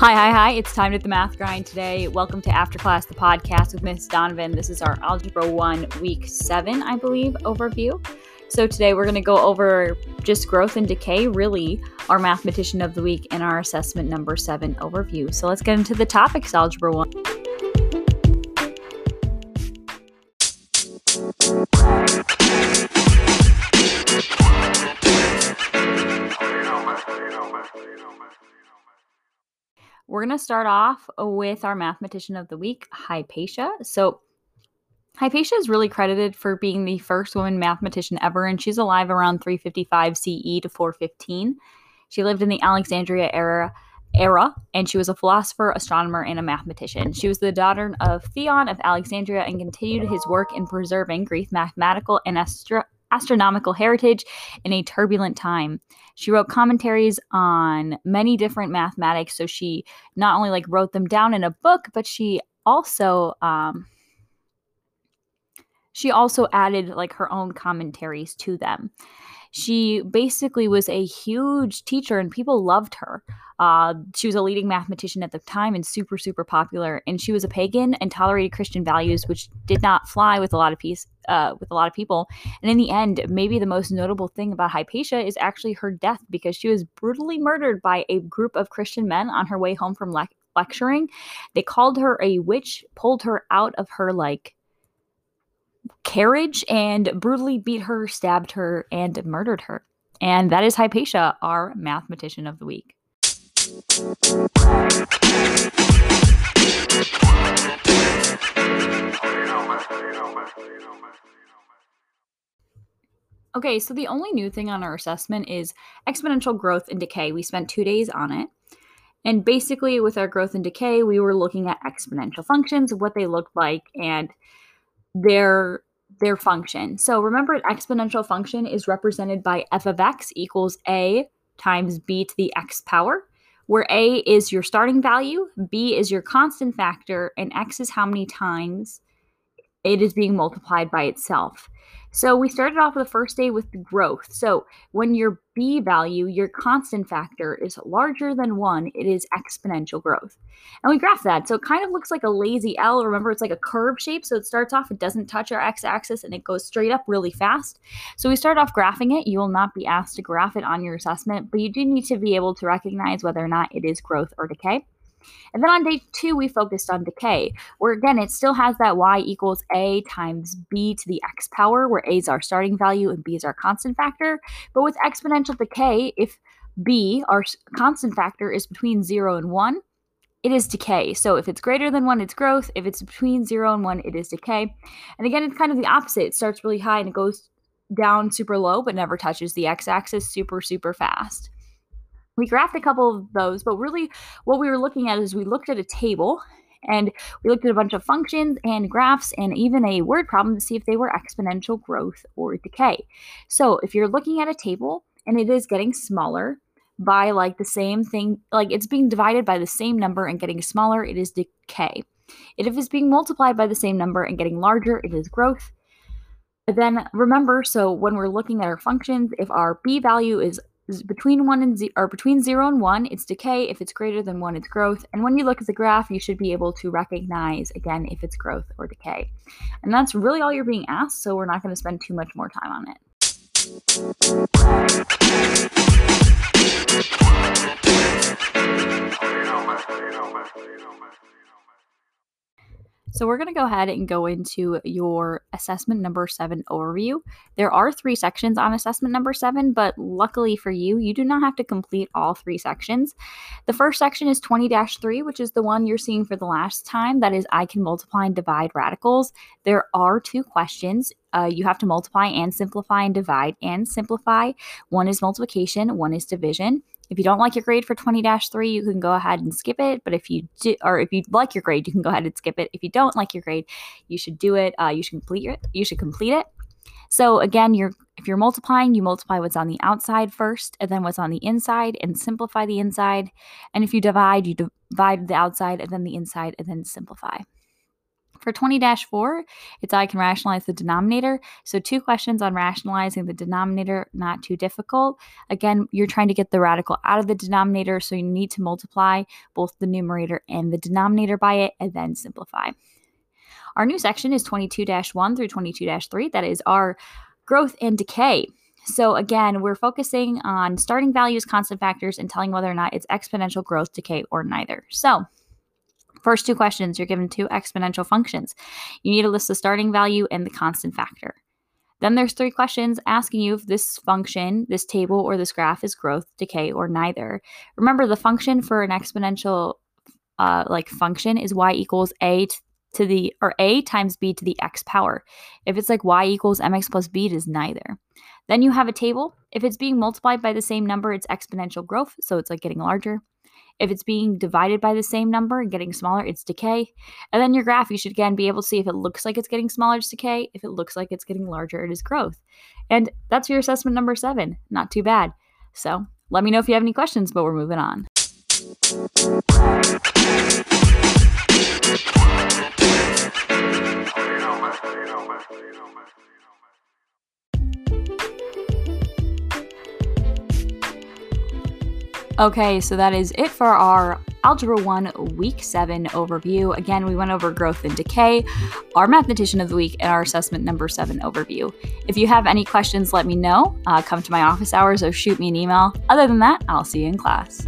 Hi, hi, hi. It's time to the math grind today. Welcome to After Class, the podcast with Miss Donovan. This is our Algebra 1 Week 7, I believe, overview. So today we're going to go over just growth and decay, really, our mathematician of the week and our assessment number 7 overview. So let's get into the topics, Algebra 1. Going to start off with our mathematician of the week, Hypatia. So, Hypatia is really credited for being the first woman mathematician ever, and she's alive around 355 CE to 415. She lived in the Alexandria era, era, and she was a philosopher, astronomer, and a mathematician. She was the daughter of Theon of Alexandria and continued his work in preserving Greek mathematical and astro- astronomical heritage in a turbulent time. She wrote commentaries on many different mathematics. So she not only like wrote them down in a book, but she also um, she also added like her own commentaries to them she basically was a huge teacher and people loved her. Uh, she was a leading mathematician at the time and super, super popular. And she was a pagan and tolerated Christian values, which did not fly with a lot of peace, uh, with a lot of people. And in the end, maybe the most notable thing about Hypatia is actually her death because she was brutally murdered by a group of Christian men on her way home from le- lecturing. They called her a witch, pulled her out of her like carriage and brutally beat her, stabbed her, and murdered her. And that is Hypatia, our mathematician of the week. Okay, so the only new thing on our assessment is exponential growth and decay. We spent two days on it. And basically, with our growth and decay, we were looking at exponential functions, what they looked like, and their their function. So remember, an exponential function is represented by f of x equals a times b to the x power, where a is your starting value, b is your constant factor, and x is how many times it is being multiplied by itself. So we started off the first day with the growth. So when your b value, your constant factor, is larger than 1, it is exponential growth. And we graph that. So it kind of looks like a lazy L. Remember, it's like a curve shape. So it starts off, it doesn't touch our x-axis, and it goes straight up really fast. So we start off graphing it. You will not be asked to graph it on your assessment, but you do need to be able to recognize whether or not it is growth or decay. And then on day two, we focused on decay, where again, it still has that y equals a times b to the x power, where a is our starting value and b is our constant factor. But with exponential decay, if b, our constant factor, is between 0 and 1, it is decay. So if it's greater than 1, it's growth. If it's between 0 and 1, it is decay. And again, it's kind of the opposite. It starts really high and it goes down super low, but never touches the x axis super, super fast we graphed a couple of those, but really what we were looking at is we looked at a table and we looked at a bunch of functions and graphs and even a word problem to see if they were exponential growth or decay. So if you're looking at a table and it is getting smaller by like the same thing, like it's being divided by the same number and getting smaller, it is decay. If it's being multiplied by the same number and getting larger, it is growth. Then remember, so when we're looking at our functions, if our b value is between one and zero, or between zero and one, it's decay. If it's greater than one, it's growth. And when you look at the graph, you should be able to recognize again if it's growth or decay. And that's really all you're being asked. So we're not going to spend too much more time on it. So we're going to go ahead and go into your assessment number seven overview. There are three sections on assessment number seven, but luckily for you, you do not have to complete all three sections. The first section is 20 3, which is the one you're seeing for the last time. That is, I can multiply and divide radicals. There are two questions. Uh, you have to multiply and simplify and divide and simplify. One is multiplication, one is division. If you don't like your grade for 20-3, you can go ahead and skip it. But if you do, or if you like your grade, you can go ahead and skip it. If you don't like your grade, you should do it. Uh, you should complete it. You should complete it. So again, you're if you're multiplying, you multiply what's on the outside first, and then what's on the inside, and simplify the inside. And if you divide, you divide the outside, and then the inside, and then simplify. For 20 4, it's I can rationalize the denominator. So, two questions on rationalizing the denominator, not too difficult. Again, you're trying to get the radical out of the denominator, so you need to multiply both the numerator and the denominator by it and then simplify. Our new section is 22 1 through 22 3. That is our growth and decay. So, again, we're focusing on starting values, constant factors, and telling whether or not it's exponential growth, decay, or neither. So, First two questions, you're given two exponential functions. You need to list the starting value and the constant factor. Then there's three questions asking you if this function, this table, or this graph is growth, decay, or neither. Remember, the function for an exponential uh, like function is y equals a to the or a times b to the x power. If it's like y equals mx plus b, it is neither. Then you have a table. If it's being multiplied by the same number, it's exponential growth, so it's like getting larger. If it's being divided by the same number and getting smaller, it's decay. And then your graph, you should again be able to see if it looks like it's getting smaller, it's decay. If it looks like it's getting larger, it is growth. And that's your assessment number seven. Not too bad. So let me know if you have any questions, but we're moving on. Okay, so that is it for our Algebra 1 Week 7 overview. Again, we went over growth and decay, our mathematician of the week, and our assessment number 7 overview. If you have any questions, let me know. Uh, come to my office hours or shoot me an email. Other than that, I'll see you in class.